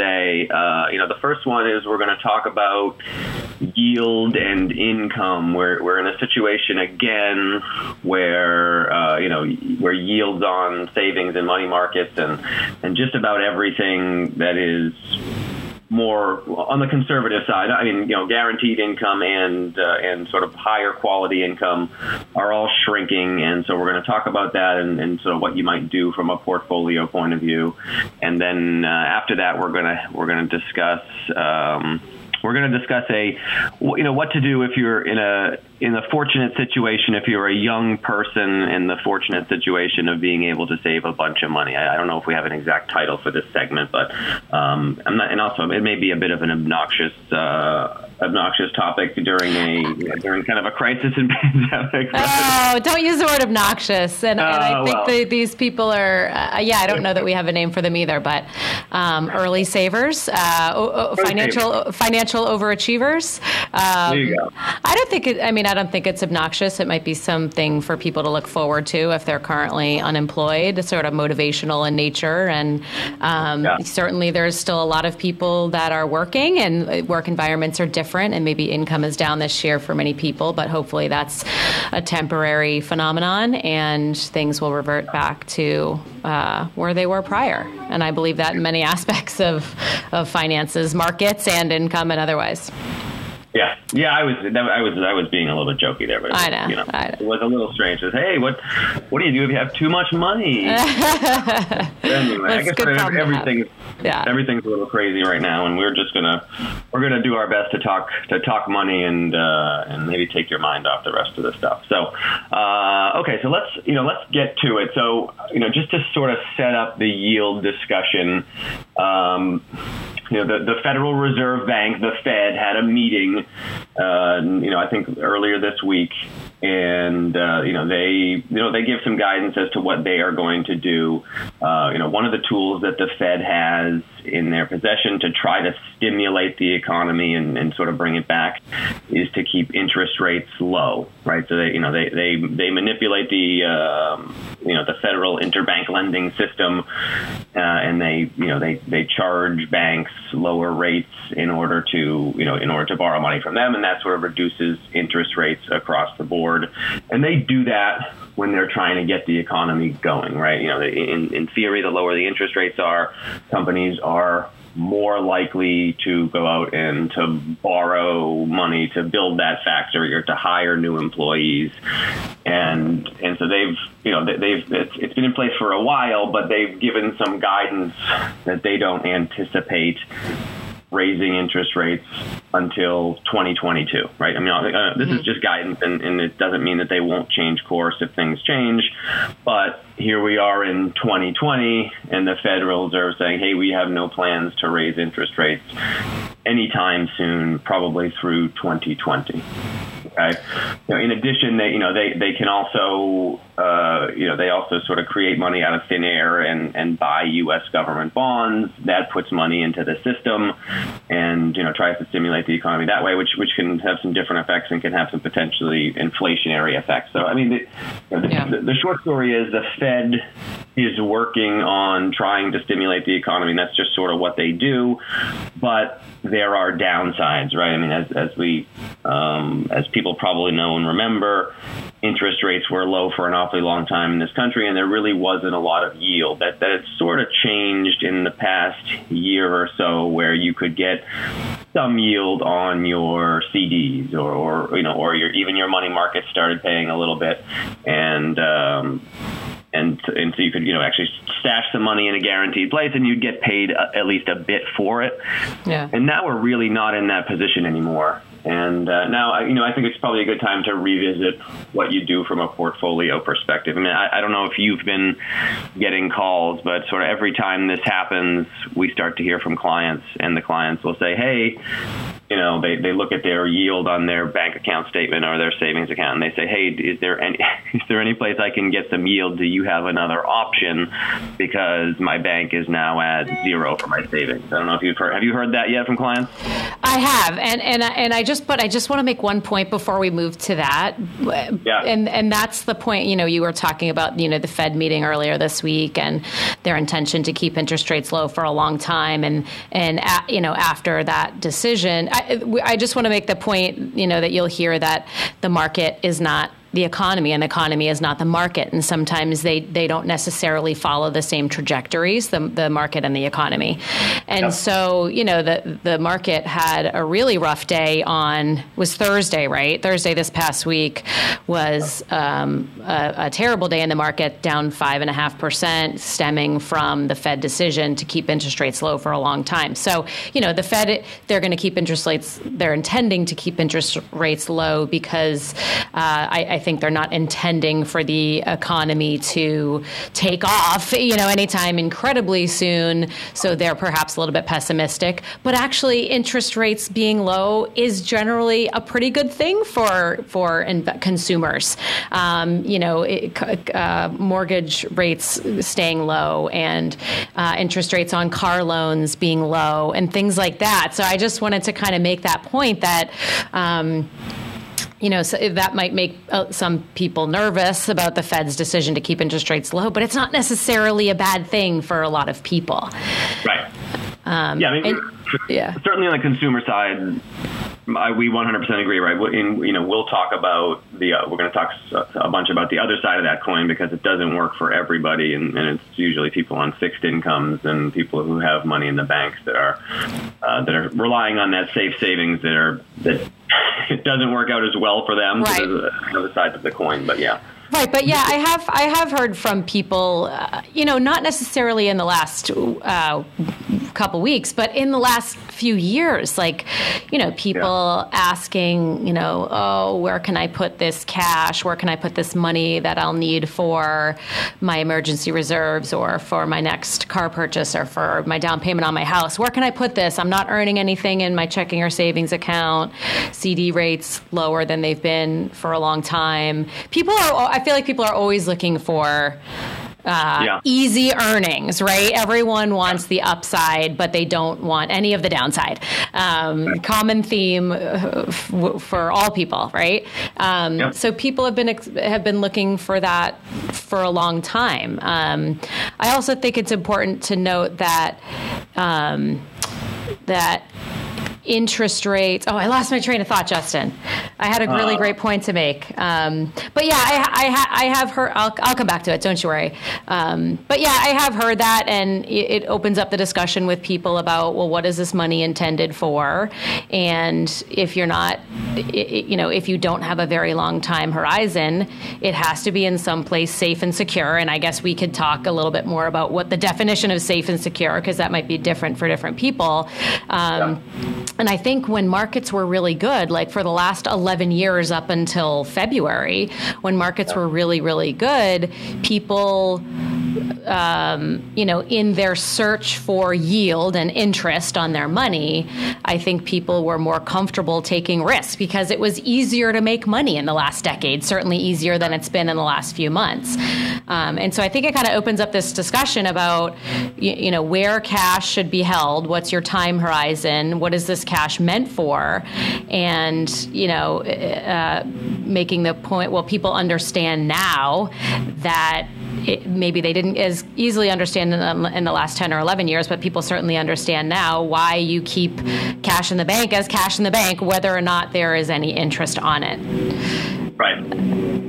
Uh, you know, the first one is we're going to talk about yield and income. We're, we're in a situation again where uh, you know where yields on savings and money markets and and just about everything that is more on the conservative side. I mean, you know, guaranteed income and uh, and sort of higher quality income are all shrinking, and so we're going to talk about that and, and sort of what you might do from a portfolio point of view, and then uh, after that, we're gonna we're gonna discuss. Um, we're going to discuss a, you know, what to do if you're in a in a fortunate situation, if you're a young person in the fortunate situation of being able to save a bunch of money. I, I don't know if we have an exact title for this segment, but um, I'm not, and also it may be a bit of an obnoxious. Uh, obnoxious topic during a during kind of a crisis and pandemic. Oh, don't use the word obnoxious. And, and I oh, think well. the, these people are, uh, yeah, I don't know that we have a name for them either, but um, early savers, uh, financial financial overachievers. Um, there you go. I don't think it. I mean, I don't think it's obnoxious. It might be something for people to look forward to if they're currently unemployed, sort of motivational in nature. And um, yeah. certainly, there's still a lot of people that are working, and work environments are different, and maybe income is down this year for many people. But hopefully, that's a temporary phenomenon, and things will revert back to uh, where they were prior. And I believe that in many aspects of of finances, markets, and income, and otherwise. Yeah, yeah, I was, I was, I was being a little bit jokey there, but I know, you know, I know. it was a little strange. It was, hey, what, what do you do if you have too much money? anyway, I guess everything's, yeah. everything's a little crazy right now, and we're just gonna, we're gonna do our best to talk, to talk money and, uh, and maybe take your mind off the rest of the stuff. So, uh, okay, so let's, you know, let's get to it. So, you know, just to sort of set up the yield discussion. Um, you know, the, the Federal Reserve Bank, the Fed, had a meeting, uh, you know, I think earlier this week, and uh, you know they you know they give some guidance as to what they are going to do. Uh, you know, one of the tools that the Fed has in their possession to try to stimulate the economy and, and sort of bring it back is to keep interest rates low, right? So they you know they they they manipulate the um, you know the federal interbank lending system, uh, and they you know they they charge banks lower rates in order to you know in order to borrow money from them, and that sort of reduces interest rates across the board. And they do that when they're trying to get the economy going, right? You know, in, in theory, the lower the interest rates are, companies are more likely to go out and to borrow money to build that factory or to hire new employees and and so they've you know they've it's, it's been in place for a while but they've given some guidance that they don't anticipate raising interest rates until 2022, right? I mean, uh, this mm-hmm. is just guidance, and, and, it doesn't mean that they won't change course if things change. But here we are in 2020, and the Federal Reserve saying, hey, we have no plans to raise interest rates anytime soon, probably through 2020. Okay. You know, in addition, they you know they they can also uh, you know they also sort of create money out of thin air and and buy U.S. government bonds. That puts money into the system, and you know tries to stimulate the economy that way, which which can have some different effects and can have some potentially inflationary effects. So I mean, the, you know, the, yeah. the, the short story is the Fed is working on trying to stimulate the economy. And that's just sort of what they do. But there are downsides, right? I mean, as, as we, um, as people probably know and remember, interest rates were low for an awfully long time in this country, and there really wasn't a lot of yield. That that sort of changed in the past year or so, where you could get some yield on your CDs, or, or you know, or your even your money market started paying a little bit, and um, and and so you could you know actually stash some money in a guaranteed place and you'd get paid a, at least a bit for it. Yeah. And now we're really not in that position anymore. And uh, now, you know, I think it's probably a good time to revisit what you do from a portfolio perspective. I mean, I, I don't know if you've been getting calls, but sort of every time this happens, we start to hear from clients, and the clients will say, "Hey, you know, they, they look at their yield on their bank account statement or their savings account, and they say, "Hey, is there any is there any place I can get some yield? Do you have another option? Because my bank is now at zero for my savings." I don't know if you've heard. Have you heard that yet from clients? I have, and and and I just but I just want to make one point before we move to that. Yeah. And and that's the point. You know, you were talking about you know the Fed meeting earlier this week and their intention to keep interest rates low for a long time, and and you know after that decision. I, I just want to make the point, you know, that you'll hear that the market is not the economy and the economy is not the market and sometimes they, they don't necessarily follow the same trajectories the, the market and the economy. And yep. so you know the, the market had a really rough day on was thursday right? Thursday this past week was um, a, a, terrible day in the market down five and a half percent stemming from the fed decision to keep interest rates low for a long time. So you know the fed they're going to keep interest rates they're intending to keep interest rates low because uh, I, I I think they're not intending for the economy to take off, you know, anytime incredibly soon. So they're perhaps a little bit pessimistic. But actually, interest rates being low is generally a pretty good thing for for consumers. Um, you know, it, uh, mortgage rates staying low and uh, interest rates on car loans being low and things like that. So I just wanted to kind of make that point that. Um, you know, so that might make uh, some people nervous about the Fed's decision to keep interest rates low, but it's not necessarily a bad thing for a lot of people. Right. Um, yeah, I mean, and, yeah. Certainly on the consumer side, I, we 100% agree, right? In, you know, we'll talk about the, uh, we're going to talk a bunch about the other side of that coin because it doesn't work for everybody. And, and, it's usually people on fixed incomes and people who have money in the banks that are, uh, that are relying on that safe savings that are, that it doesn't work out as well for them. Right. So there's another side of the coin, but yeah. Right, but yeah, I have I have heard from people, uh, you know, not necessarily in the last uh, couple weeks, but in the last few years, like, you know, people yeah. asking, you know, oh, where can I put this cash? Where can I put this money that I'll need for my emergency reserves or for my next car purchase or for my down payment on my house? Where can I put this? I'm not earning anything in my checking or savings account. CD rates lower than they've been for a long time. People are I feel like people are always looking for uh, yeah. easy earnings, right? Everyone wants the upside, but they don't want any of the downside. Um, common theme uh, for all people, right? Um, yep. So people have been have been looking for that for a long time. Um, I also think it's important to note that um, that interest rates. Oh, I lost my train of thought, Justin. I had a really uh, great point to make. Um, but yeah, I, I, I, have heard, I'll, I'll come back to it, don't you worry. Um, but yeah, I have heard that, and it, it, opens up the discussion with people about, well, what is this money intended for? And if you're not, it, you know, if you don't have a very long time horizon, it has to be in some place safe and secure. And I guess we could talk a little bit more about what the definition of safe and secure, because that might be different for different people. Um, yeah. And I think when markets were really good, like for the last 11 years up until February, when markets were really, really good, people um, you know, in their search for yield and interest on their money, I think people were more comfortable taking risks because it was easier to make money in the last decade, certainly easier than it's been in the last few months. Um, and so I think it kind of opens up this discussion about, you, you, know, where cash should be held, what's your time horizon, what is this cash meant for, and, you know, uh, making the point, well, people understand now that it, maybe they didn't as easily understand in the, in the last 10 or 11 years, but people certainly understand now why you keep cash in the bank as cash in the bank, whether or not there is any interest on it. Right.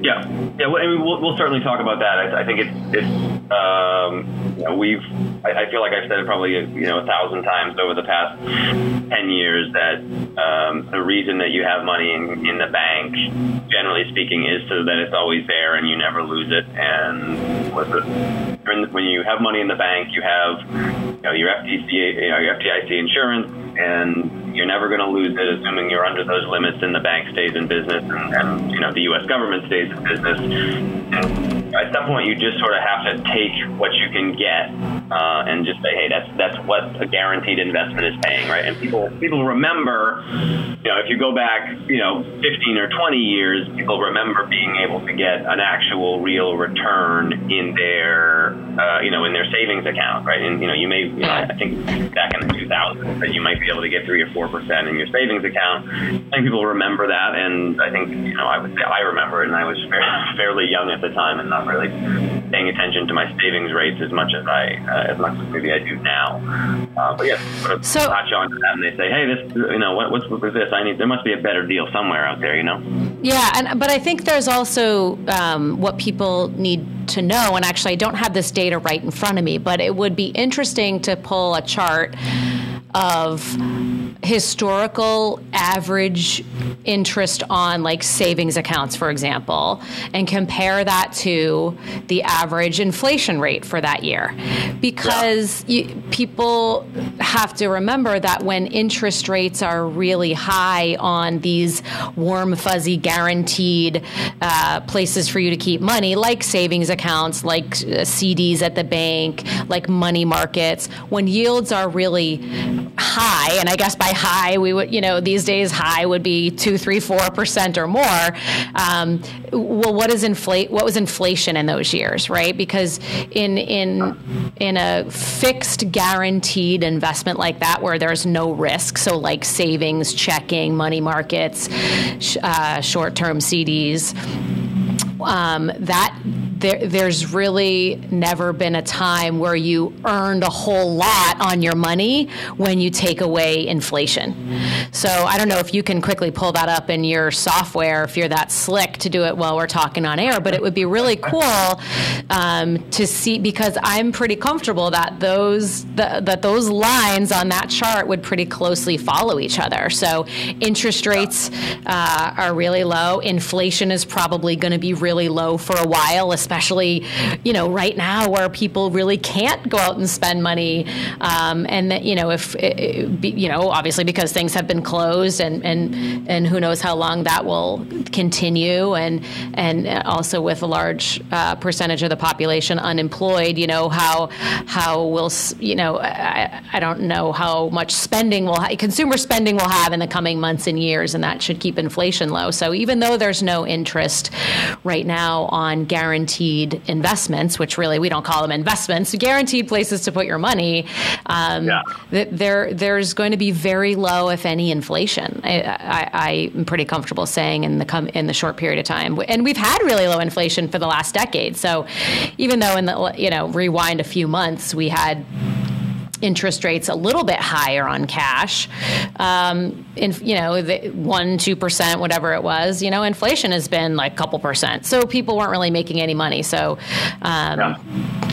Yeah. Yeah. Well, I mean, we'll, we'll certainly talk about that. I, I think it's, it's um, you know, we've, I, I, feel like I've said it probably, you know, a thousand times over the past 10 years that um, the reason that you have money in, in the bank, generally speaking, is so that it's always there and you never lose it. And with when you have money in the bank, you have, you know, your FDC, you know, your FDIC insurance, and you're never going to lose it, assuming you're under those limits and the bank stays in business and, and you know the U.S. government stays in business. And at some point, you just sort of have to take what you can get uh, and just say, hey, that's that's what a guaranteed investment is paying, right? And people people remember, you know, if you go back, you know, 15 or 20 years, people remember being able to get an actual real return in their, uh, you know, in their savings account, right? And you know, you may, you know, I think back in the 2000s that you might be able to get three or four percent in your savings account. I think people remember that, and I think you know I would say I remember it, and I was fairly young at the time and really paying attention to my savings rates as much as I uh, as much as maybe I do now. Uh, but yeah, sort of so, latch on to that, and they say, hey, this you know what, what's with this? I need there must be a better deal somewhere out there, you know? Yeah, and but I think there's also um, what people need to know, and actually I don't have this data right in front of me, but it would be interesting to pull a chart of historical average interest on like savings accounts, for example, and compare that to the average inflation rate for that year. Because yeah. you, people have to remember that when interest rates are really high on these warm, fuzzy, guaranteed uh, places for you to keep money, like savings accounts, like uh, CDs at the bank, like money markets, when yields are really high, and I guess by high we would, you know, these days high would be two, three, four percent or more. Um, well, what is inflate? What was inflation in those years, right? Because in in in a fixed, guaranteed investment like that, where there's no risk, so like savings, checking, money markets, uh, short-term CDs, um, that there, there's really never been a time where you earned a whole lot on your money when you take away inflation. So I don't know if you can quickly pull that up in your software if you're that slick to do it while we're talking on air, but it would be really cool um, to see because I'm pretty comfortable that those the, that those lines on that chart would pretty closely follow each other. So interest rates uh, are really low. Inflation is probably going to be really low for a while, especially especially, you know, right now where people really can't go out and spend money. Um, and that, you know, if, you know, obviously because things have been closed and, and, and who knows how long that will continue. And, and also with a large uh, percentage of the population unemployed, you know, how, how will, you know, I, I don't know how much spending will, ha- consumer spending will have in the coming months and years, and that should keep inflation low. So even though there's no interest right now on guaranteed guaranteed investments, which really we don't call them investments, guaranteed places to put your money, um, yeah. there there's going to be very low, if any, inflation. I, am pretty comfortable saying in the com- in the short period of time, and we've had really low inflation for the last decade. So even though in the you know rewind a few months, we had interest rates a little bit higher on cash, um, in, you know, the one, two percent, whatever it was, you know, inflation has been like a couple percent. So people weren't really making any money. So, um, yeah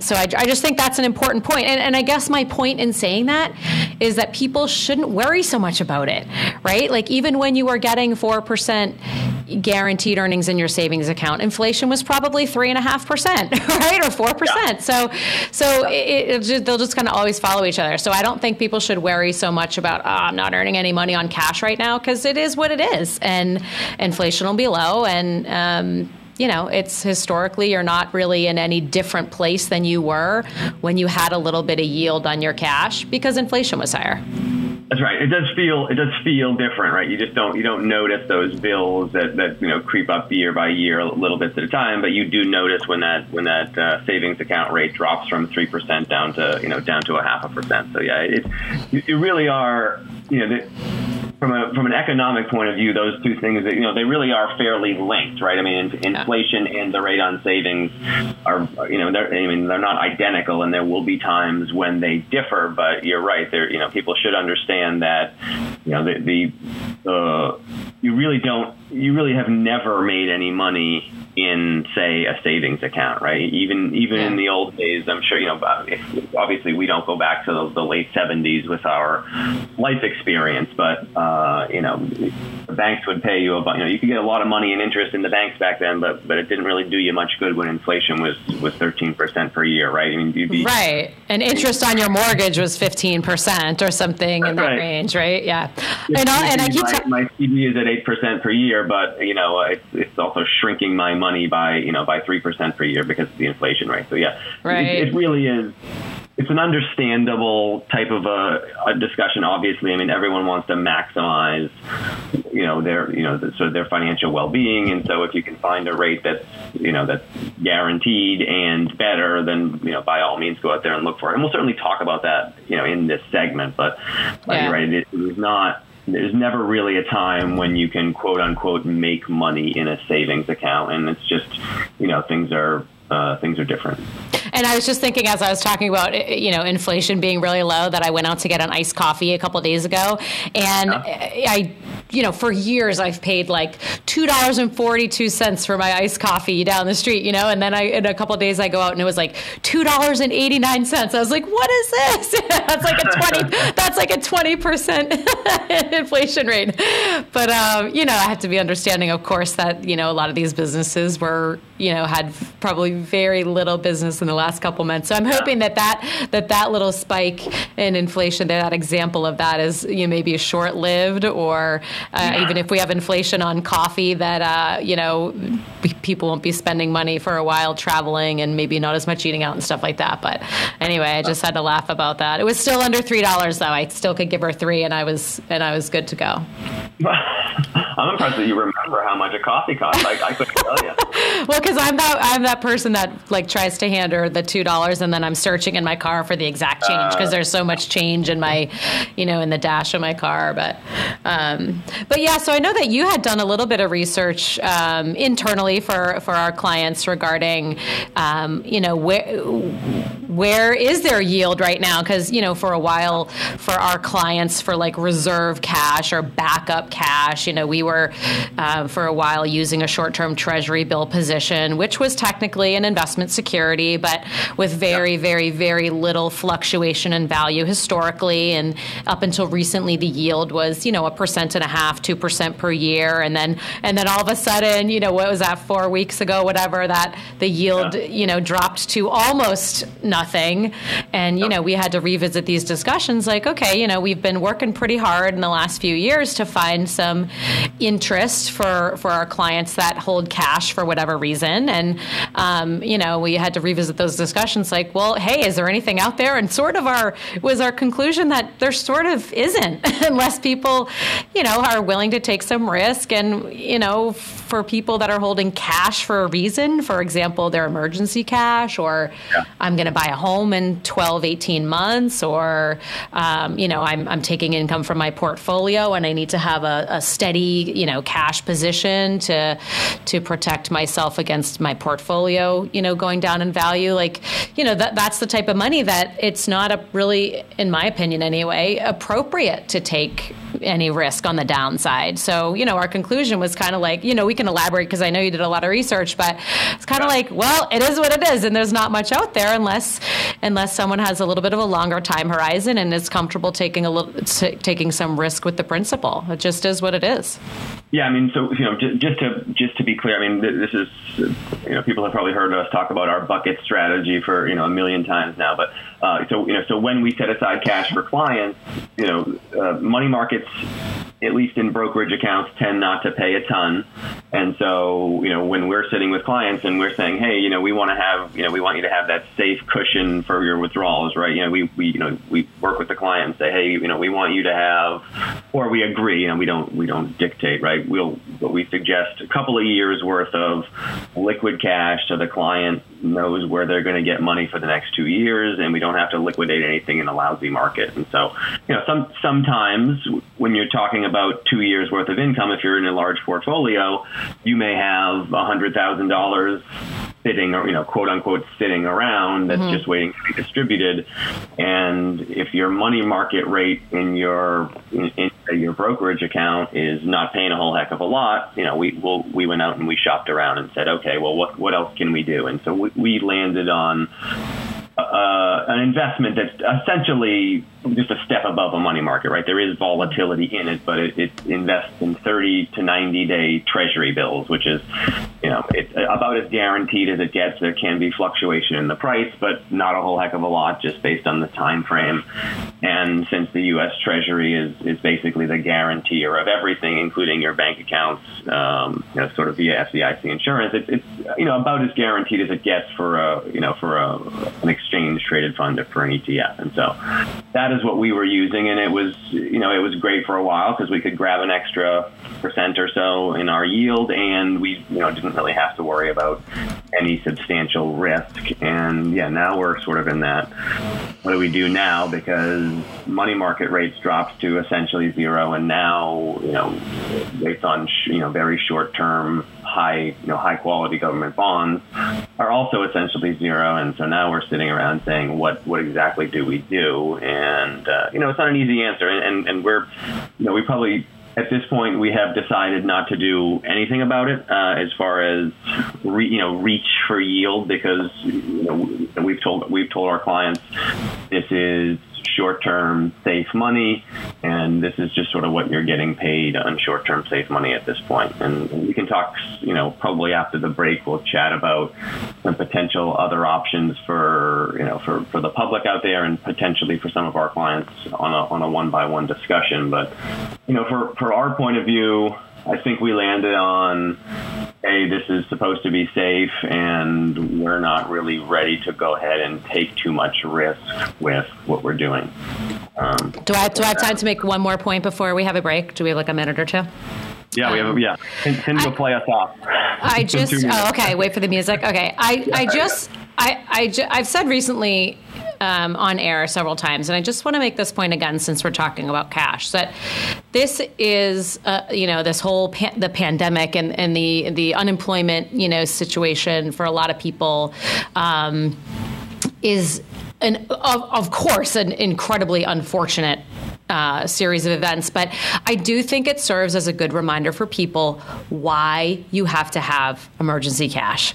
so I, I, just think that's an important point. And, and I guess my point in saying that is that people shouldn't worry so much about it, right? Like even when you were getting 4% guaranteed earnings in your savings account, inflation was probably 3.5%, right? Or 4%. Yeah. So, so it, just, they'll just kind of always follow each other. So I don't think people should worry so much about, oh, I'm not earning any money on cash right now because it is what it is. And inflation will be low. And, um, you know, it's historically you're not really in any different place than you were when you had a little bit of yield on your cash because inflation was higher. That's right. It does feel it does feel different, right? You just don't you don't notice those bills that, that you know creep up year by year, little bits at a time. But you do notice when that when that uh, savings account rate drops from three percent down to you know down to a half a percent. So yeah, it you really are you know. The, from a from an economic point of view, those two things, that you know, they really are fairly linked, right? I mean, inflation and the rate on savings are, you know, they're, I mean, they're not identical, and there will be times when they differ. But you're right, there, you know, people should understand that, you know, the the uh, you really don't, you really have never made any money in say a savings account, right? Even even in the old days, I'm sure you know. Obviously, we don't go back to the, the late 70s with our life experience, but uh, you know, the banks would pay you a you know you could get a lot of money in interest in the banks back then, but but it didn't really do you much good when inflation was was 13 percent per year, right? I mean, you'd be right, and interest on your mortgage was 15 percent or something in that right. range, right? Yeah, and, and I keep my, t- my CD is at eight percent per year, but you know, it's it's also shrinking my money by you know by three percent per year because of the inflation rate. So yeah, right. it, it really is it's an understandable type of a, a, discussion. Obviously, I mean, everyone wants to maximize, you know, their, you know, the, so their financial well-being. And so, if you can find a rate that's, you know, that's guaranteed and better, then you know, by all means, go out there and look for it. And we'll certainly talk about that, you know, in this segment. But yeah. you're right, it, it was not there's never really a time when you can quote unquote make money in a savings account and it's just you know things are uh, things are different. And I was just thinking as I was talking about eh, you know inflation being really low that I went out to get an iced coffee a couple days ago, and yeah. I you know for years I've paid like two dollars and forty two cents for my iced coffee down the street, you know, and then I in a couple days I go out and it was like two dollars and eighty nine cents. I was like, what is this? that's like a twenty. that's like a twenty percent inflation rate. But um, you know I have to be understanding, of course, that you know a lot of these businesses were you know had probably very little business in the last couple months. So I'm hoping that that that that little spike in inflation, that example of that is you know, maybe short lived, or uh, even if we have inflation on coffee, that uh, you know people won't be spending money for a while traveling and maybe not as much eating out and stuff like that. But anyway, I just had to laugh about that. It was still under three dollars though. I still could give her three, and I was and I was good to go. I'm impressed that you remember how much a coffee costs. I, I couldn't tell you. well, because I'm that I'm that person that like tries to hand her the two dollars, and then I'm searching in my car for the exact change because uh, there's so much change in my, you know, in the dash of my car. But, um, but yeah. So I know that you had done a little bit of research um, internally for for our clients regarding, um, you know, where where is their yield right now? Because you know, for a while, for our clients, for like reserve cash or backup cash, you know, we were uh, for a while using a short-term Treasury bill position, which was technically an investment security, but with very, very, very little fluctuation in value historically, and up until recently, the yield was you know a percent and a half, two percent per year, and then and then all of a sudden, you know, what was that four weeks ago, whatever, that the yield yeah. you know dropped to almost nothing nothing. And, you know, we had to revisit these discussions like, okay, you know, we've been working pretty hard in the last few years to find some interest for, for our clients that hold cash for whatever reason. And, um, you know, we had to revisit those discussions like, well, hey, is there anything out there? And sort of our, was our conclusion that there sort of isn't unless people, you know, are willing to take some risk and, you know, for people that are holding cash for a reason. For example, their emergency cash, or yeah. I'm going to buy a home in 12, 18 months, or, um, you know, I'm, I'm taking income from my portfolio and I need to have a, a steady, you know, cash position to, to protect myself against my portfolio, you know, going down in value. Like, you know, that, that's the type of money that it's not a really, in my opinion anyway, appropriate to take any risk on the downside. So, you know, our conclusion was kind of like, you know, we can elaborate because I know you did a lot of research, but it's kind of like, well, it is what it is, and there's not much out there unless unless someone has a little bit of a longer time horizon and is comfortable taking a little t- taking some risk with the principal. It just is what it is. Yeah, I mean, so you know, just, to just to be clear, I mean, this is you know, people have probably heard us talk about our bucket strategy for you know a million times now, but uh, so you know, so when we set aside cash for clients, you know, uh, money markets at least in brokerage accounts, tend not to pay a ton. And so, you know, when we're sitting with clients and we're saying, hey, you know, we want to have, you know, we want you to have that safe cushion for your withdrawals, right? You know, we, we you know, we work with the client and say, hey, you know, we want you to have, or we agree, you know, we don't, we don't dictate, right? We'll, but we suggest a couple of years worth of liquid cash to the client knows where they're going to get money for the next two years and we don't have to liquidate anything in a lousy market. And so, you know, some, sometimes when you're talking about two years worth of income, if you're in a large portfolio, you may have a $100,000 sitting or, you know, quote unquote sitting around that's mm-hmm. just waiting to be distributed. And if your money market rate in your, in, in your brokerage account is not paying a whole heck of a lot, you know, we we'll, we went out and we shopped around and said, okay, well, what, what else can we do? And so we, we landed on uh, an investment that's essentially just a step above a money market, right? There is volatility in it, but it, it invests in 30 to 90 day treasury bills, which is, you know, it's about as guaranteed as it gets. There can be fluctuation in the price, but not a whole heck of a lot just based on the time frame. And since the U.S. Treasury is, is basically the guarantor of everything, including your bank accounts, um, you know, sort of via FDIC insurance, it's, it's, you know, about as guaranteed as it gets for a, you know, for a, an exchange traded fund or for an ETF. And so that is what we were using, and it was you know it was great for a while because we could grab an extra percent or so in our yield, and we you know didn't really have to worry about any substantial risk. And yeah, now we're sort of in that. What do we do now? Because money market rates dropped to essentially zero, and now you know based on you know very short term high, you know, high quality government bonds are also essentially zero. And so now we're sitting around saying, what, what exactly do we do? And, uh, you know, it's not an easy answer. And, and, and we're, you know, we probably, at this point, we have decided not to do anything about it uh, as far as re, you know reach for yield because you know we've told we've told our clients this is short-term safe money, and this is just sort of what you're getting paid on short-term safe money at this point. And, we can talk, you know, probably after the break, we'll chat about some potential other options for, you know, for, for the public out there and potentially for some of our clients on a, on a one-by-one discussion. But, you know, for, for our point of view, I think we landed on, hey, this is supposed to be safe, and we're not really ready to go ahead and take too much risk with what we're doing. Um, do I do I have time to make one more point before we have a break? Do we have like a minute or two? Yeah, we have. Yeah, Tim will play us off. I just. oh, okay. Wait for the music. Okay. I. Yeah, I just. Yeah. I. I. I've said recently um, on air several times, and I just want to make this point again since we're talking about cash. That this is, uh, you know, this whole pa- the pandemic and, and the the unemployment, you know, situation for a lot of people um, is. An, of, of course, an incredibly unfortunate uh, series of events. But I do think it serves as a good reminder for people why you have to have emergency cash.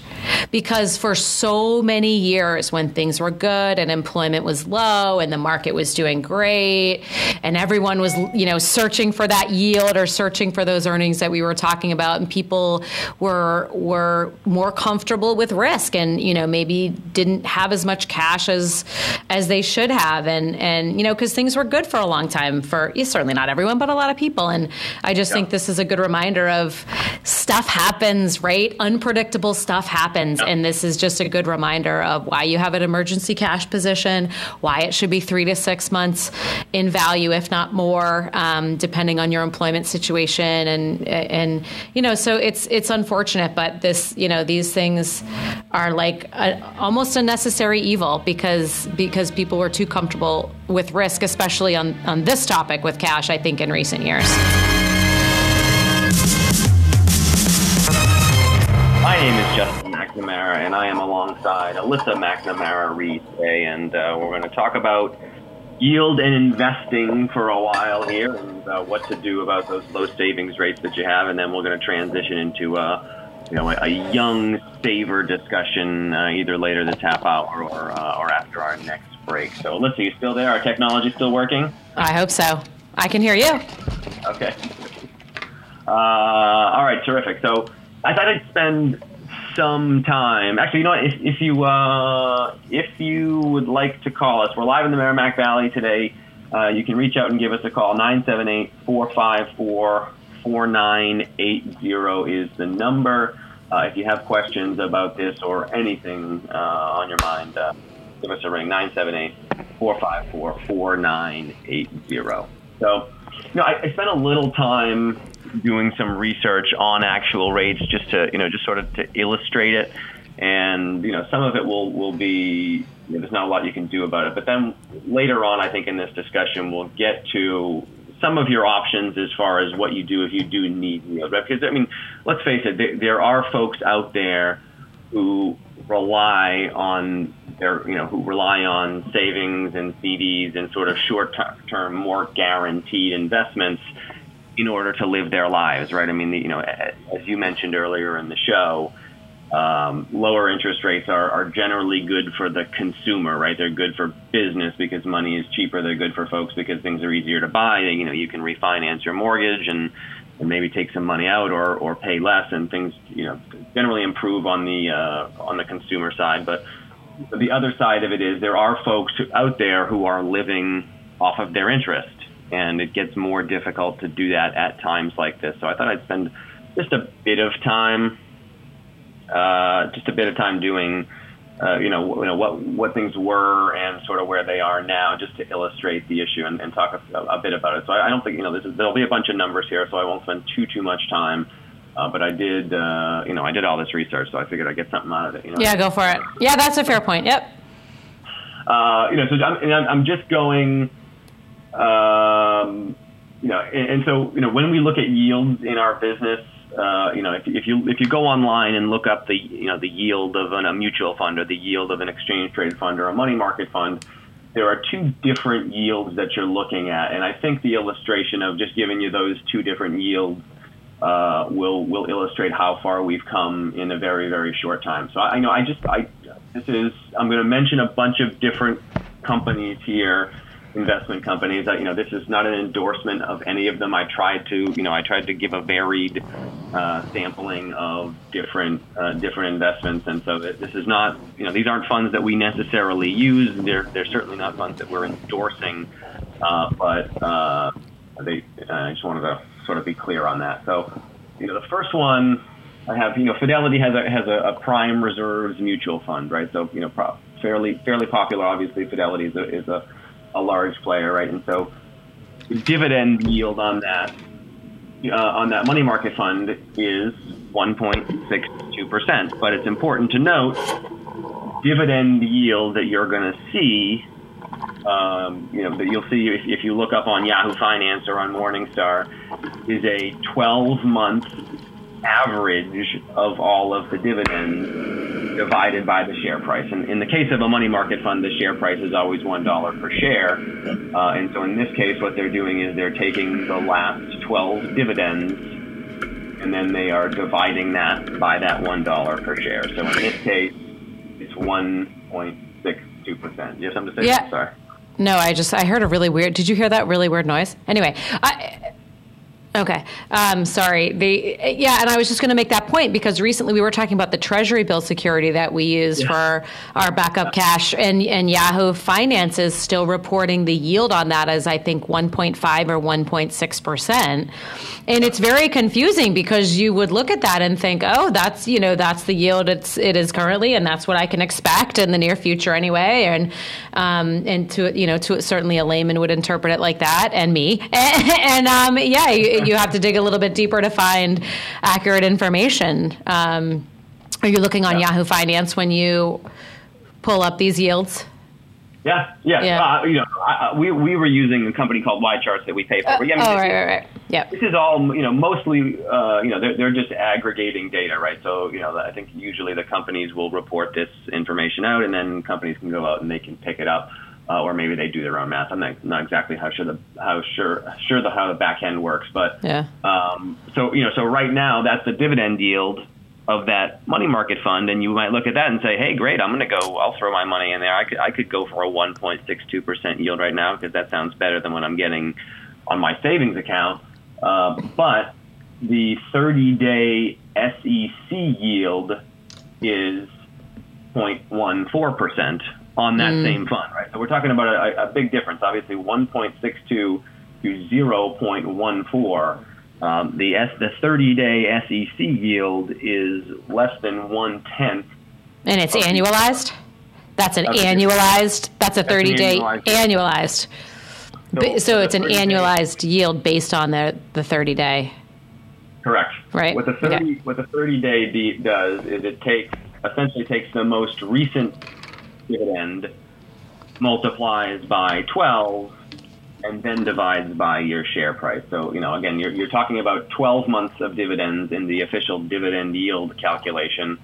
Because for so many years, when things were good and employment was low and the market was doing great, and everyone was, you know, searching for that yield or searching for those earnings that we were talking about, and people were were more comfortable with risk and you know maybe didn't have as much cash as as they should have, and and you know because things were good for a long time time for certainly not everyone, but a lot of people. And I just yeah. think this is a good reminder of stuff happens, right? Unpredictable stuff happens. Yeah. And this is just a good reminder of why you have an emergency cash position, why it should be three to six months in value, if not more, um, depending on your employment situation. And, and, you know, so it's, it's unfortunate, but this, you know, these things are like a, almost a necessary evil because, because people were too comfortable with risk, especially on, on this topic with cash, I think, in recent years. My name is Justin McNamara, and I am alongside Alyssa McNamara Reed today, and uh, we're going to talk about yield and investing for a while here, and uh, what to do about those low savings rates that you have, and then we're going to transition into uh, you know a, a young saver discussion uh, either later this half hour or uh, or after our next break. So, Alyssa, you still there? Our technology still working? I hope so. I can hear you. Okay. Uh, all right, terrific. So I thought I'd spend some time. Actually, you know what? If, if you uh, if you would like to call us, we're live in the Merrimack Valley today. Uh, you can reach out and give us a call. 978 454 4980 is the number. Uh, if you have questions about this or anything uh, on your mind, uh, give us a ring 978 454 4980. So, you know, I, I spent a little time doing some research on actual rates just to, you know, just sort of to illustrate it. And, you know, some of it will, will be, you know, there's not a lot you can do about it. But then later on, I think in this discussion, we'll get to some of your options as far as what you do if you do need yield, right? Because, I mean, let's face it, there, there are folks out there who rely on their, you know, who rely on savings and CDs and sort of short term, more guaranteed investments in order to live their lives, right? I mean, you know, as you mentioned earlier in the show, um, lower interest rates are, are generally good for the consumer, right? They're good for business because money is cheaper. They're good for folks because things are easier to buy. You know, you can refinance your mortgage and, and maybe take some money out or, or pay less, and things you know generally improve on the uh, on the consumer side. But the other side of it is there are folks out there who are living off of their interest, and it gets more difficult to do that at times like this. So I thought I'd spend just a bit of time, uh, just a bit of time doing, uh, you know, you know what what things were and sort of where they are now, just to illustrate the issue and, and talk a, a, bit about it. So I, I don't think you know is, there'll be a bunch of numbers here, so I won't spend too too much time. Uh, but I did, uh, you know, I did all this research, so I figured I'd get something out of it. You know? Yeah, go for it. Yeah, that's a fair point. Yep. Uh, you know, so I'm, I'm just going, um, you know, and, and, so you know, when we look at yields in our business, uh, you know, if, if, you if you go online and look up the you know the yield of an, a mutual fund or the yield of an exchange traded fund or a money market fund, there are two different yields that you're looking at, and I think the illustration of just giving you those two different yields uh, will will illustrate how far we've come in a very very short time. So I, I know I just I this is I'm going to mention a bunch of different companies here, investment companies. I, you know this is not an endorsement of any of them. I tried to you know I tried to give a varied uh, sampling of different uh, different investments, and so this is not you know these aren't funds that we necessarily use. They're they're certainly not funds that we're endorsing, uh, but uh, they I just wanted to sort of be clear on that. So, you know, the first one I have, you know, Fidelity has a has a, a prime reserves mutual fund, right? So, you know, fairly fairly popular. Obviously, Fidelity is a, is a, a large player, right? And so, dividend yield on that uh, on that money market fund is 1.62 percent. But it's important to note dividend yield that you're going to see um, you know, that you'll see if, if you look up on Yahoo Finance or on Morningstar, is a 12 month average of all of the dividends divided by the share price. And in the case of a money market fund, the share price is always $1 per share. Uh, and so in this case, what they're doing is they're taking the last 12 dividends and then they are dividing that by that $1 per share. So in this case, it's 1.62%. You have something to say? Yeah. Sorry. No, I just I heard a really weird. Did you hear that really weird noise? Anyway, I Okay. Um, sorry. The yeah, and I was just going to make that point because recently we were talking about the Treasury bill security that we use yeah. for our backup cash, and and Yahoo Finance is still reporting the yield on that as I think 1.5 or 1.6 percent, and it's very confusing because you would look at that and think, oh, that's you know that's the yield it's it is currently, and that's what I can expect in the near future anyway, and um, and to you know to certainly a layman would interpret it like that, and me, and, and um, yeah. You, you have to dig a little bit deeper to find accurate information. Um, are you looking on yeah. Yahoo Finance when you pull up these yields? Yeah, yeah. yeah. Uh, you know, I, we we were using a company called YCharts that we pay for. Uh, yeah, I mean, oh, right, right, right. Yeah. This is all you know. Mostly, uh, you know, they're they're just aggregating data, right? So you know, I think usually the companies will report this information out, and then companies can go out and they can pick it up uh, or maybe they do their own math. I'm not, not exactly how sure the how sure sure the how the back end works, but yeah. Um, so you know, so right now that's the dividend yield of that money market fund, and you might look at that and say, hey, great, I'm going to go. I'll throw my money in there. I could I could go for a 1.62 percent yield right now because that sounds better than what I'm getting on my savings account. Uh, but the 30 day SEC yield is 0.14 percent on that mm. same fund, right? So we're talking about a, a big difference. Obviously, 1.62 to 0.14. Um, the S, the 30-day SEC yield is less than one tenth. And it's annualized. That's an that's annualized. That's a 30-day annualized. So, so it's an annualized day. yield based on the the 30-day. Correct. Right. What the 30 okay. what the 30-day does is it takes essentially takes the most recent dividend multiplies by 12 and then divides by your share price. So, you know, again, you're, you're talking about 12 months of dividends in the official dividend yield calculation,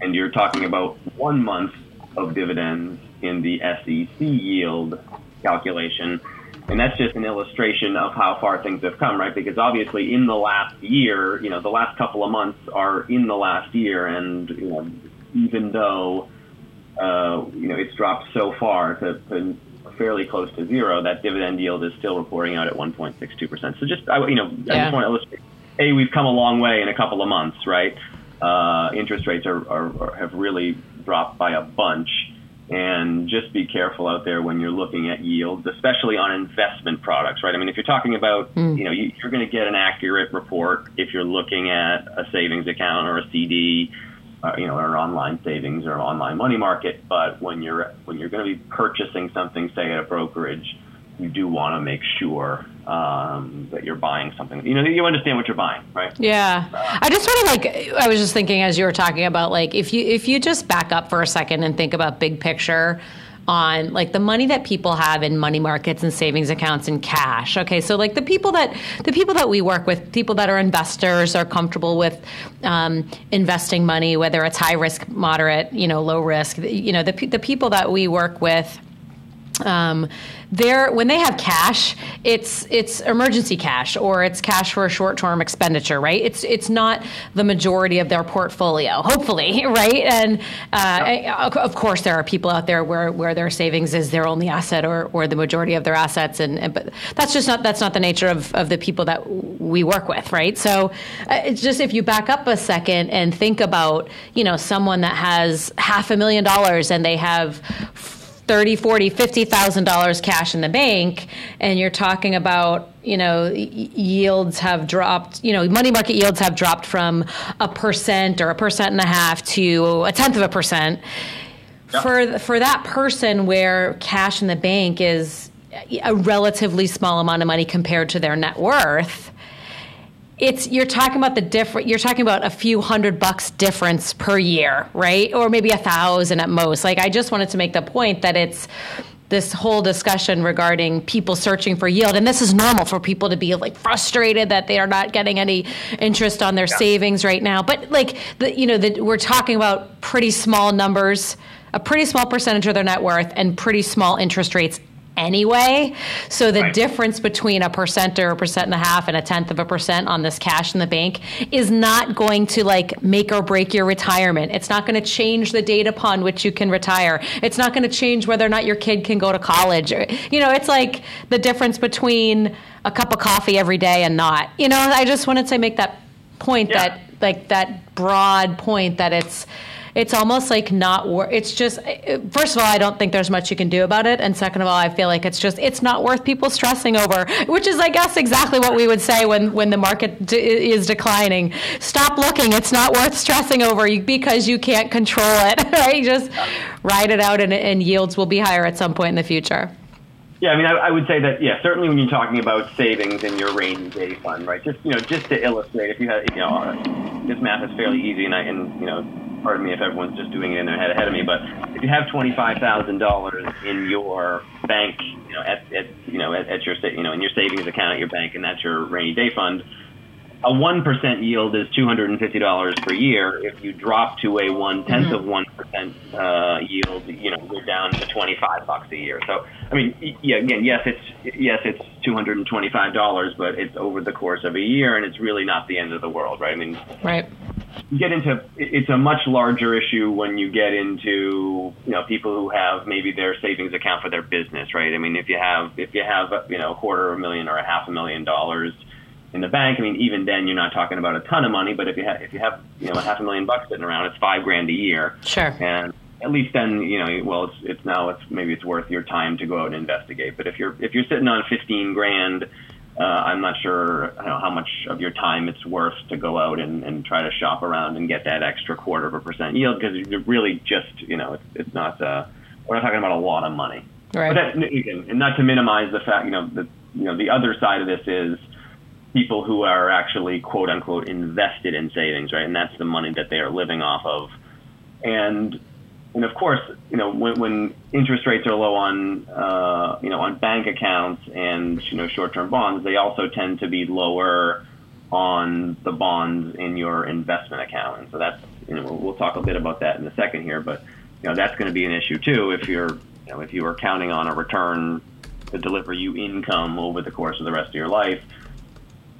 and you're talking about one month of dividends in the SEC yield calculation. And that's just an illustration of how far things have come, right? Because obviously, in the last year, you know, the last couple of months are in the last year, and you know, even though uh, you know, it's dropped so far to, to, fairly close to zero. That dividend yield is still reporting out at 1.62 percent. So just, I, you know, yeah. I just want to illustrate. A, we've come a long way in a couple of months, right? Uh, interest rates are, are, are, have really dropped by a bunch. And just be careful out there when you're looking at yields, especially on investment products, right? I mean, if you're talking about, mm. you know, you, you're going to get an accurate report if you're looking at a savings account or a CD uh, you know, or online savings or online money market. But when you're when you're going to be purchasing something, say at a brokerage, you do want to make sure um, that you're buying something. You know, you understand what you're buying, right? Yeah. Uh, I just sort of like I was just thinking as you were talking about like if you if you just back up for a second and think about big picture on like the money that people have in money markets and savings accounts and cash. Okay, so like the people that the people that we work with, people that are investors, are comfortable with um, investing money, whether it's high risk, moderate, you know, low risk. You know, the the people that we work with um, they're when they have cash, it's it's emergency cash or it's cash for a short term expenditure, right? It's it's not the majority of their portfolio, hopefully, right? And uh, of course, there are people out there where, where their savings is their only asset or, or the majority of their assets, and, and but that's just not that's not the nature of, of the people that we work with, right? So uh, it's just if you back up a second and think about you know someone that has half a million dollars and they have 30 40 50000 dollars cash in the bank and you're talking about you know yields have dropped you know money market yields have dropped from a percent or a percent and a half to a tenth of a percent yep. for for that person where cash in the bank is a relatively small amount of money compared to their net worth it's you're talking about the different you're talking about a few hundred bucks difference per year right? Or maybe a thousand at most. Like i just wanted to make the point that it's this whole discussion regarding people searching for yield. And this is normal for people to be like frustrated that they are not getting any interest on their yeah. savings right now. But like the, you know the, we're talking about pretty small numbers a pretty small percentage of their net worth and pretty small interest rates anyway. So the right. difference between a percent or a percent and a half and a tenth of a percent on this cash in the bank is not going to like make or break your retirement. It's not going to change the date upon which you can retire. It's not going to change whether or not your kid can go to college. You know, it's like the difference between a cup of coffee every day and not. You know, I just wanted to make that point yeah. that like that broad point that it's it's almost like not worth it's just first of all i don't think there's much you can do about it and second of all i feel like it's just it's not worth people stressing over which is i guess exactly what we would say when when the market d- is declining stop looking it's not worth stressing over because you can't control it right just ride it out and, and yields will be higher at some point in the future yeah, I mean, I, I, would say that yeah, certainly when you're talking about savings in your rainy day fund, right? Just you know, just to illustrate, if you have, you know, uh, this math is fairly easy, and I and you know, pardon me if everyone's just doing it in their head ahead of me, but if you have twenty five thousand dollars in your bank, you know, at, at you know at, at your you know in your savings account at your bank, and that's your rainy day fund, a one percent yield is two hundred and fifty dollars per year. If you drop to a one tenth mm-hmm. of one percent uh, yield, you know you're down to twenty five bucks a year. So I mean, yeah, again, yes, it's yes, it's two hundred and twenty five dollars, but it's over the course of a year, and it's really not the end of the world, right? I mean, right. You get into it's a much larger issue when you get into you know people who have maybe their savings account for their business, right? I mean, if you have if you have you know a quarter of a million or a half a million dollars in the bank, I mean, even then you're not talking about a ton of money. But if you have if you have you know a half a million bucks sitting around, it's five grand a year. Sure. And at least then you know well it's it's now it's maybe it's worth your time to go out and investigate. But if you're if you're sitting on 15 grand. Uh, I'm not sure know, how much of your time it's worth to go out and, and try to shop around and get that extra quarter of a percent yield because you're really just, you know, it's, it's not, uh, we're not talking about a lot of money. Right. But that, and not to minimize the fact, you know, the, you know, the other side of this is, people who are actually quote unquote invested in savings, right? And that's the money that they are living off of. And and of course, you know, when, when interest rates are low on uh, you know on bank accounts and you know short-term bonds, they also tend to be lower on the bonds in your investment account. And so that's you know we'll, talk a bit about that in a second here, but you know that's going to be an issue too if you're you know if you are counting on a return to deliver you income over the course of the rest of your life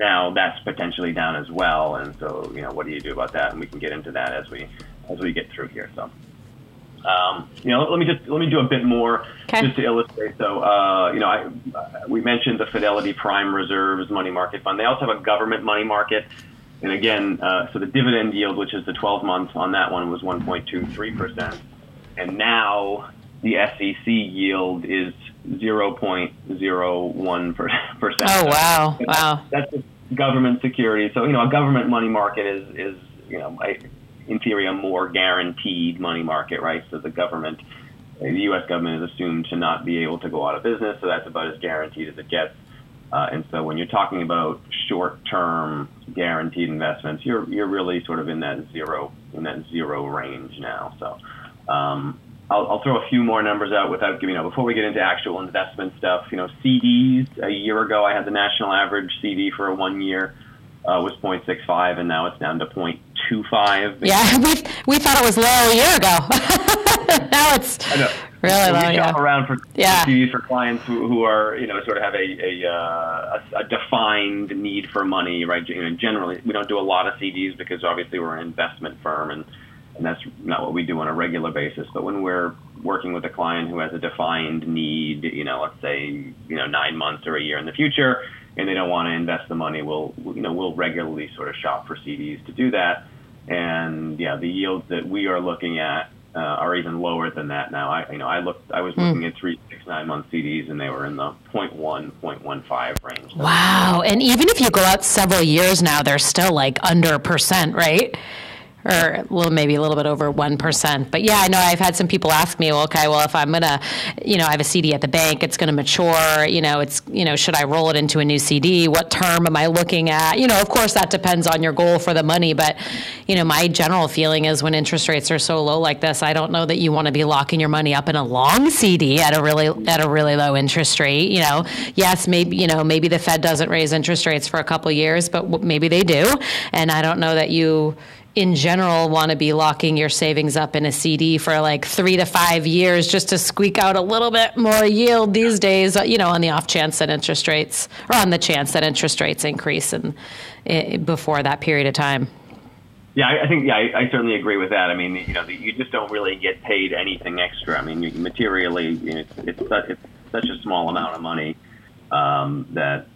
now that's potentially down as well. And so, you know, what do you do about that? And we can get into that as we as we get through here. So. Um, you know, let me just let me do a bit more okay. just to illustrate. So, uh, you know, I, we mentioned the Fidelity Prime Reserves money market fund. They also have a government money market, and again, uh, so the dividend yield, which is the 12 months on that one, was 1.23 percent, and now the SEC yield is 0.01 percent. Oh wow! Wow. That's, that's government security. So you know, a government money market is is you know, in theory, a more guaranteed money market, right? So the government, the U.S. government is assumed to not be able to go out of business, so that's about as guaranteed as it gets. Uh, and so when you're talking about short-term guaranteed investments, you're you're really sort of in that zero in that zero range now. So um, I'll, I'll, throw a few more numbers out without giving, you before we get into actual investment stuff. You know, CDs, a year ago, I had the national average CD for a one year uh, was 0.65, and now it's down to 0.25. Yeah, we, we thought it was low a year ago. now it's really so low. We shop yeah. around for yeah. CDs for clients who, who are, you know, sort of have a, a, uh, a, a defined need for money, right? You know, generally, we don't do a lot of CDs because obviously we're an investment firm and and that's not what we do on a regular basis. But when we're working with a client who has a defined need, you know, let's say you know nine months or a year in the future, and they don't want to invest the money, we'll you know we'll regularly sort of shop for CDs to do that. And yeah, the yields that we are looking at uh, are even lower than that now. I you know I looked I was hmm. looking mm. at three six nine month CDs and they were in the 0.1 0.15 range. Wow! And even if you go out several years now, they're still like under a percent, right? Or little, maybe a little bit over 1%. But yeah, I know I've had some people ask me, well, okay, well, if I'm going to, you know, I have a CD at the bank, it's going to mature, you know, it's, you know, should I roll it into a new CD? What term am I looking at? You know, of course, that depends on your goal for the money. But, you know, my general feeling is when interest rates are so low like this, I don't know that you want to be locking your money up in a long CD at a really, at a really low interest rate. You know, yes, maybe, you know, maybe the Fed doesn't raise interest rates for a couple years, but maybe they do. And I don't know that you, in general want to be locking your savings up in a CD for like three to five years just to squeak out a little bit more yield these days, you know, on the off chance that interest rates, or on the chance that interest rates increase and eh, before that period of time. Yeah, I, I think yeah, I, I certainly agree with that. I mean, you know, you just don't really get paid anything extra. I mean, you, materially, you know, it's, it's, it's such a small amount of money um, that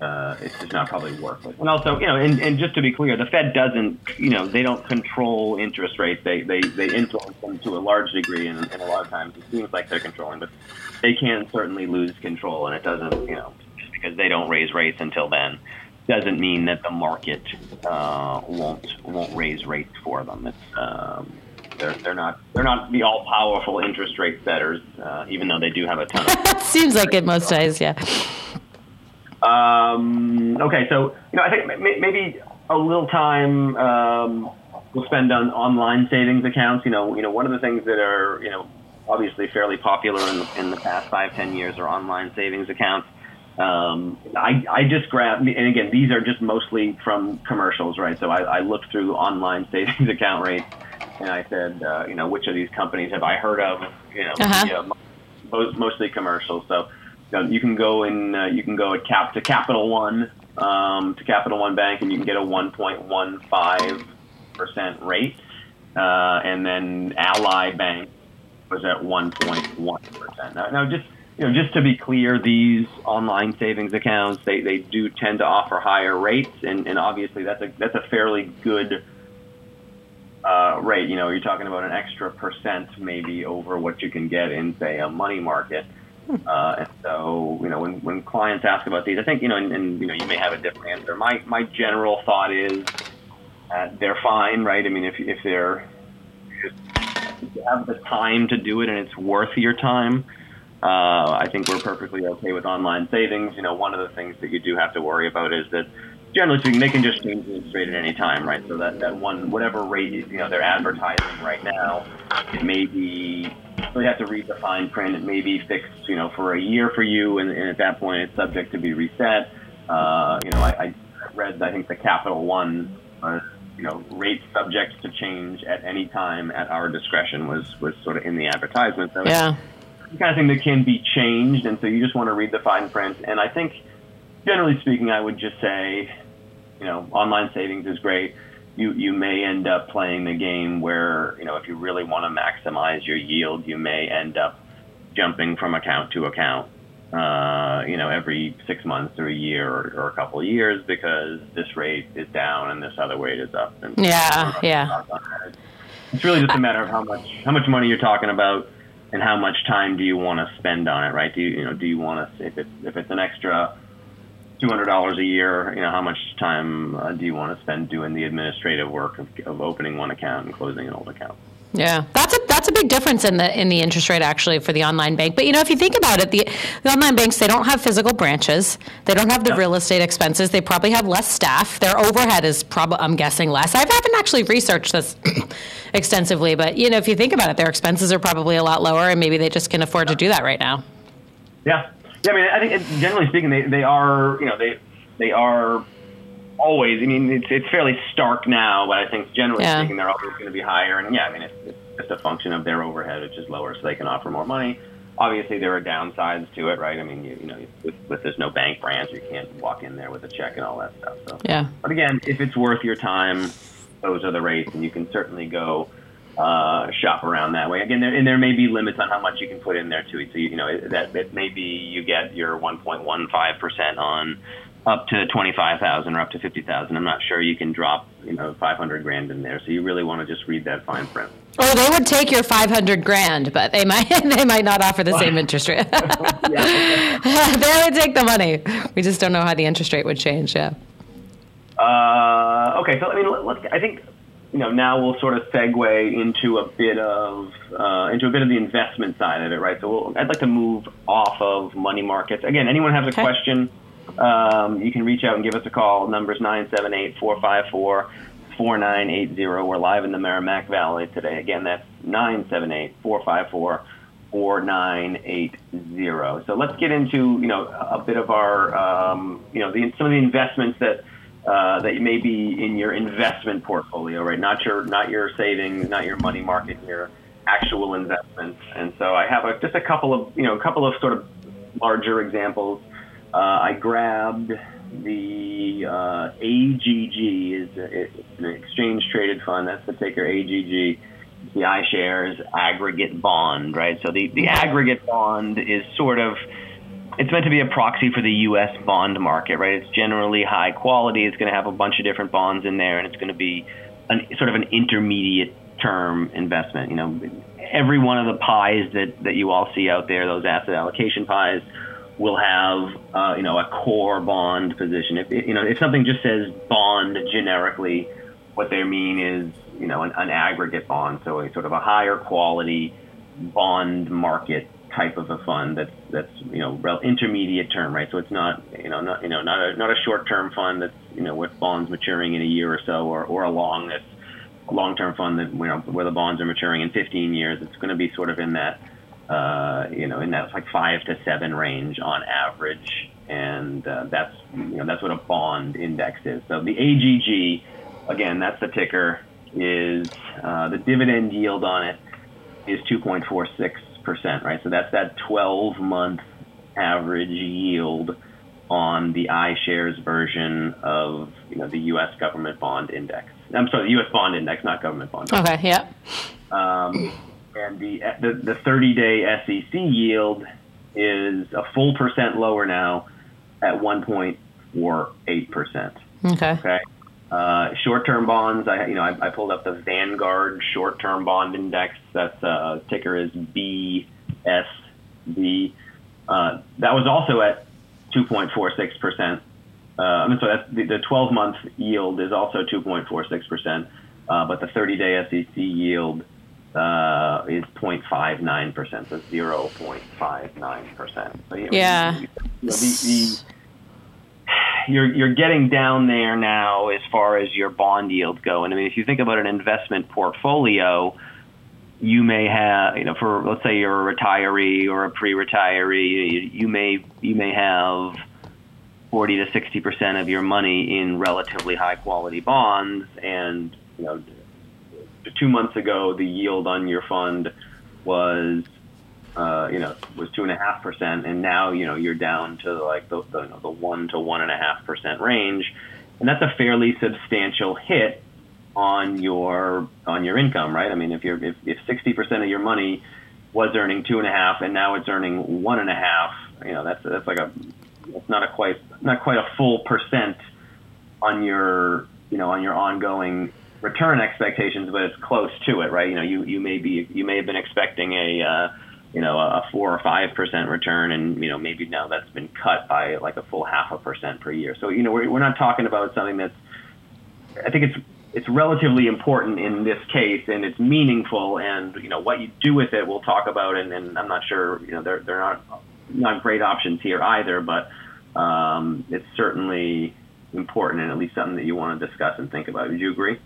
uh, it's just not probably worth it. And also, you know, and, and just to be clear, the Fed doesn't, you know, they don't control interest rates. They they, they influence them to a large degree, and, and a lot of times it seems like they're controlling, but they can certainly lose control, and it doesn't, you know, just because they don't raise rates until then doesn't mean that the market uh, won't won't raise rates for them. It's um, they're they're not they're not the all powerful interest rate setters, uh, even though they do have a ton. of Seems like it most days, yeah. Um, okay, so you know I think maybe a little time um, we'll spend on online savings accounts. You know, you know one of the things that are you know obviously fairly popular in the, in the past five ten years are online savings accounts. Um, I, I just grabbed, and again, these are just mostly from commercials, right? So I, I looked through online savings account rates, and I said, uh, you know, which of these companies have I heard of? You know, uh-huh. yeah, mostly commercials. So you, can go in, uh, you can go at cap to Capital One, um, to Capital One Bank, and you can get a 1.15 percent rate, uh, and then Ally Bank was at 1.1 percent. Now, now just you know, just to be clear, these online savings accounts they, they do tend to offer higher rates, and, and obviously that's a that's a fairly good uh, rate. You know, you're talking about an extra percent maybe over what you can get in say a money market. Hmm. Uh, and so, you know, when, when clients ask about these, I think, you know, and, and you know, you may have a different answer. My my general thought is uh, they're fine, right? I mean, if if they're if you have the time to do it and it's worth your time, uh, I think we're perfectly okay with online savings. You know, one of the things that you do have to worry about is that generally speaking, they can just change the rate at any time, right? So that, that one, whatever rate, you know, they're advertising right now, it may be, so you have to read the fine print. It may be fixed, you know, for a year for you, and, and at that point it's subject to be reset. Uh, you know, I, I read, I think the Capital One, uh, you know, rate subject to change at any time at our discretion was, was sort of in the advertisement. So yeah the kind of thing that can be changed, and so you just want to read the fine print. And I think, generally speaking, I would just say, you know, online savings is great. You you may end up playing the game where you know if you really want to maximize your yield, you may end up jumping from account to account. Uh, you know, every six months or a year or, or a couple of years because this rate is down and this other rate is up. And yeah, yeah. It's really just a matter of how much how much money you're talking about and how much time do you want to spend on it, right? Do you, you know, do you want to, if it's, if it's an extra $200 a year, you know, how much time uh, do you want to spend doing the administrative work of, of opening one account and closing an old account? Yeah, that's a that's a big difference in the in the interest rate actually for the online bank. But you know, if you think about it, the, the online banks they don't have physical branches, they don't have the real estate expenses, they probably have less staff. Their overhead is probably I'm guessing less. I haven't actually researched this extensively, but you know, if you think about it, their expenses are probably a lot lower, and maybe they just can afford to do that right now. Yeah, yeah. I mean, I think generally speaking, they they are you know they they are always. I mean, it's it's fairly stark now, but I think generally yeah. speaking, they're always going to be higher. And yeah, I mean, it's, it's just a function of their overhead, which is lower, so they can offer more money. Obviously, there are downsides to it, right? I mean, you, you know, with, with there's no bank branch, you can't walk in there with a check and all that stuff. So, yeah. But again, if it's worth your time, those are the rates, and you can certainly go uh, shop around that way. Again, there, and there may be limits on how much you can put in there too. So you, you know that it maybe you get your 1.15 percent on up to 25,000 or up to 50,000. I'm not sure you can drop, you know, 500 grand in there. So you really want to just read that fine print. Oh, they would take your 500 grand, but they might they might not offer the same interest rate. they would take the money. We just don't know how the interest rate would change. Yeah. Uh, okay, so I mean, let, I think you know now we'll sort of segue into a bit of uh, into a bit of the investment side of it, right? So we'll, I'd like to move off of money markets. Again, anyone has a okay. question? Um, you can reach out and give us a call. Numbers 978 454 4980. We're live in the Merrimack Valley today. Again, that's 978 454 4980. So let's get into, you know, a bit of our, um, you know, the, some of the investments that uh, that may be in your investment portfolio, right? Not your not your savings, not your money market, your actual investments. And so I have a, just a couple of you know a couple of sort of larger examples. Uh, I grabbed the uh, AGG is an exchange traded fund. That's the ticker AGG. The iShares aggregate bond, right? So the, the aggregate bond is sort of it's meant to be a proxy for the U.S. bond market, right? It's generally high quality. It's going to have a bunch of different bonds in there, and it's going to be an, sort of an intermediate term investment. You know, every one of the pies that, that you all see out there, those asset allocation pies, will have uh, you know a core bond position. If you know if something just says bond generically, what they mean is you know an, an aggregate bond, so a sort of a higher quality bond market type of a fund that's that's you know intermediate term, right? So it's not you know not you know not a not a short term fund that's you know with bonds maturing in a year or so, or or a long that's long term fund that you know where the bonds are maturing in 15 years. It's going to be sort of in that uh, you know in that like five to seven range on average, and uh, that's you know that's what a bond index is. So the AGG, again, that's the ticker. Is uh, the dividend yield on it is 2.46 percent, right? So that's that 12 month average yield on the iShares version of you know the U.S. government bond index. I'm sorry, the U.S. bond index, not government bond. Okay, yeah. Um, and the, the the 30 day SEC yield is a full percent lower now at 1.48 percent. Okay. Okay. Uh, short-term bonds, I you know I, I, pulled up the Vanguard short-term bond index. That's uh, ticker is BSV. Uh, that was also at 2.46 percent. Uh, I mean, so that's the, the 12-month yield is also 2.46 percent, uh, but the 30-day SEC yield uh, is 0.59 percent, so 0.59 percent. So, yeah. You know, the, the you're you're getting down there now as far as your bond yields go. And I mean, if you think about an investment portfolio, you may have, you know, for let's say you're a retiree or a pre-retiree, you, you may you may have 40 to 60 percent of your money in relatively high quality bonds, and you know, two months ago the yield on your fund was uh, you know, was two and a half percent, and now you know you're down to like the, the, the one to one and a half percent range, and that's a fairly substantial hit on your on your income, right? I mean, if you're if if sixty percent of your money was earning two and a half, and now it's earning one and a half, you know, that's that's like a it's not a quite not quite a full percent on your you know on your ongoing return expectations, but it's close to it, right? You know, you you may be you may have been expecting a uh, you know, a four or five percent return, and you know, maybe now that's been cut by like a full half a percent per year. So you know, we're we're not talking about something that's. I think it's it's relatively important in this case, and it's meaningful, and you know, what you do with it, we'll talk about, and, and I'm not sure, you know, they're they're not not great options here either, but um, it's certainly important and at least something that you want to discuss and think about. Would you agree?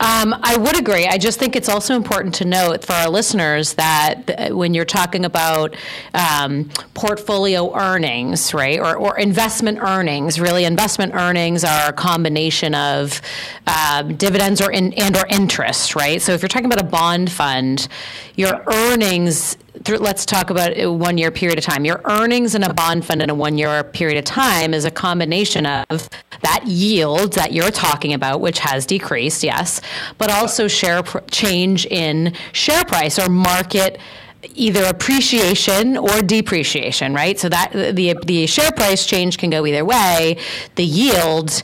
Um, I would agree. I just think it's also important to note for our listeners that when you're talking about um, portfolio earnings, right, or, or, investment earnings, really, investment earnings are a combination of uh, dividends or in, and or interest, right? So if you're talking about a bond fund, your earnings let's talk about a one year period of time. Your earnings in a bond fund in a one year period of time is a combination of that yield that you're talking about, which has decreased, yes, but also share pr- change in share price or market either appreciation or depreciation, right? So that the the share price change can go either way. The yield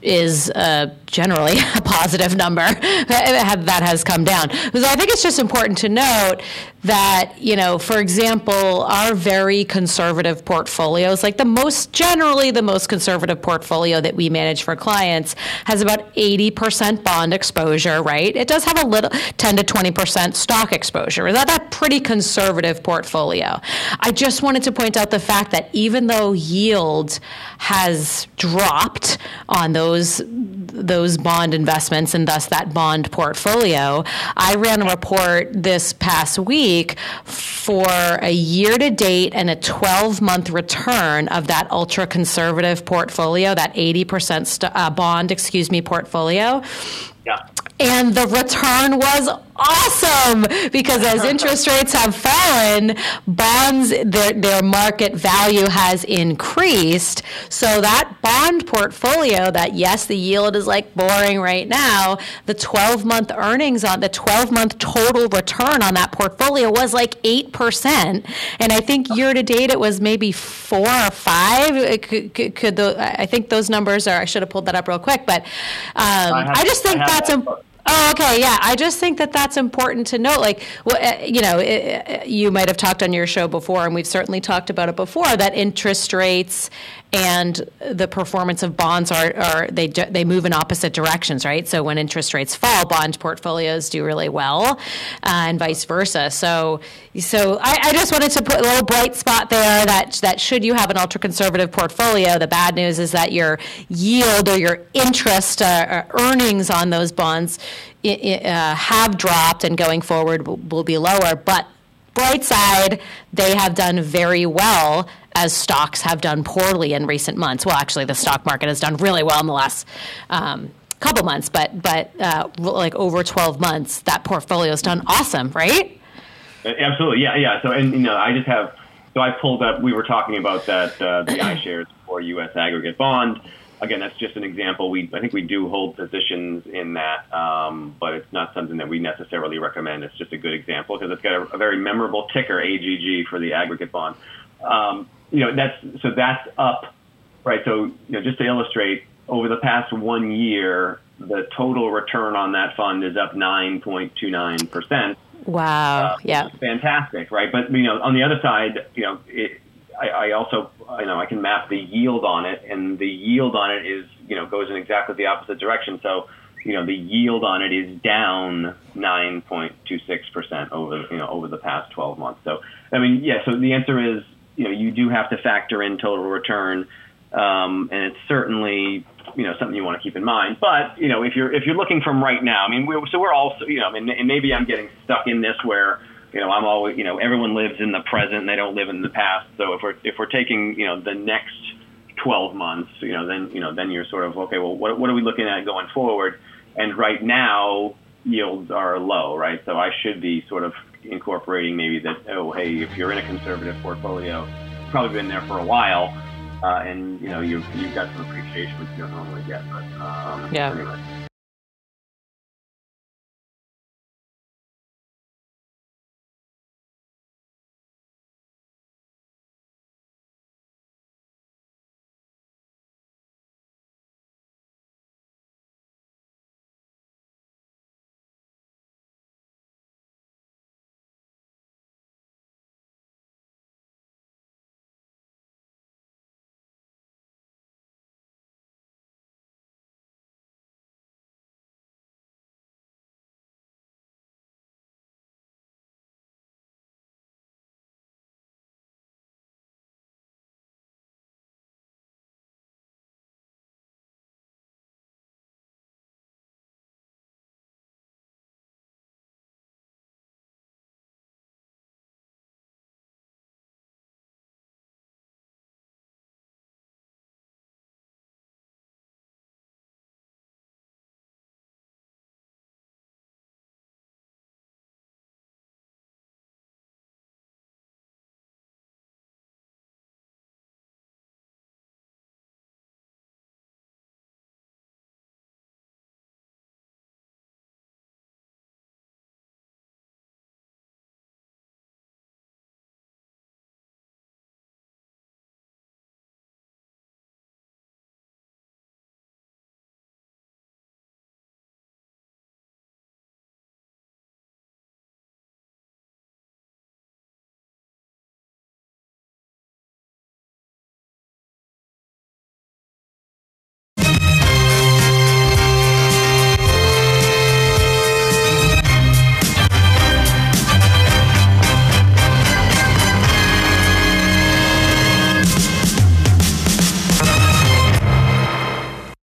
is uh, generally a positive number that has come down. So I think it's just important to note that, you know, for example, our very conservative portfolios, like the most generally the most conservative portfolio that we manage for clients, has about 80% bond exposure, right? It does have a little 10 to 20% stock exposure. Is that a pretty conservative portfolio? I just wanted to point out the fact that even though yield has dropped on those those bond investments and thus that bond portfolio. I ran a report this past week for a year to date and a 12 month return of that ultra conservative portfolio, that 80% st- uh, bond, excuse me, portfolio. Yeah. And the return was awesome because as interest rates have fallen, bonds, their, their market value has increased. So that bond portfolio, that yes, the yield is like boring right now, the 12 month earnings on the 12 month total return on that portfolio was like 8%. And I think year to date it was maybe four or five. Could, could, could the, I think those numbers are, I should have pulled that up real quick, but um, I, have, I, just think that's important Oh, okay. Yeah. I just think that that's important to note. Like, well, uh, you know, it, you might have talked on your show before, and we've certainly talked about it before, that interest rates and the performance of bonds are, are they they move in opposite directions, right? So when interest rates fall, bond portfolios do really well, uh, and vice versa. So so I, I, just wanted to put a little bright spot there that that should you have an ultra conservative portfolio, the bad news is that your yield or your interest uh, earnings on those bonds uh, have dropped, and going forward will, will be lower, but bright side, they have done very well as stocks have done poorly in recent months. Well, actually, the stock market has done really well in the last um, couple months, but but uh, like over 12 months, that portfolio has done awesome, right? Absolutely, yeah, yeah. So, and you know, I just have so I pulled up. We were talking about that uh, the iShares for U.S. aggregate bond again, that's just an example. We I think we do hold positions in that, um, but it's not something that we necessarily recommend. It's just a good example because it's got a, a, very memorable ticker AGG for the aggregate bond. Um, you know, that's so that's up, right? So you know, just to illustrate, over the past one year, the total return on that fund is up 9.29 percent. Wow! Uh, yeah, fantastic, right? But you know, on the other side, you know, it, I, I also, you know, I can map the yield on it, and the yield on it is, you know, goes in exactly the opposite direction. So, you know, the yield on it is down 9.26% over, you know, over the past 12 months. So, I mean, yeah, so the answer is, you know, you do have to factor in total return. Um, and it's certainly, you know, something you want to keep in mind. But, you know, if you're, if you're looking from right now, I mean, we're, so we're also, you know, and, and maybe I'm getting stuck in this where, you know, I'm always, you know, everyone lives in the present and they don't live in the past. So if we're if we're taking, you know, the next 12 months, you know, then you know, then you're sort of okay. Well, what what are we looking at going forward? And right now, yields are low, right? So I should be sort of incorporating maybe that. Oh, hey, if you're in a conservative portfolio, you've probably been there for a while, uh, and you know, you've you've got some appreciation which you don't normally get. But um, yeah. Anyway.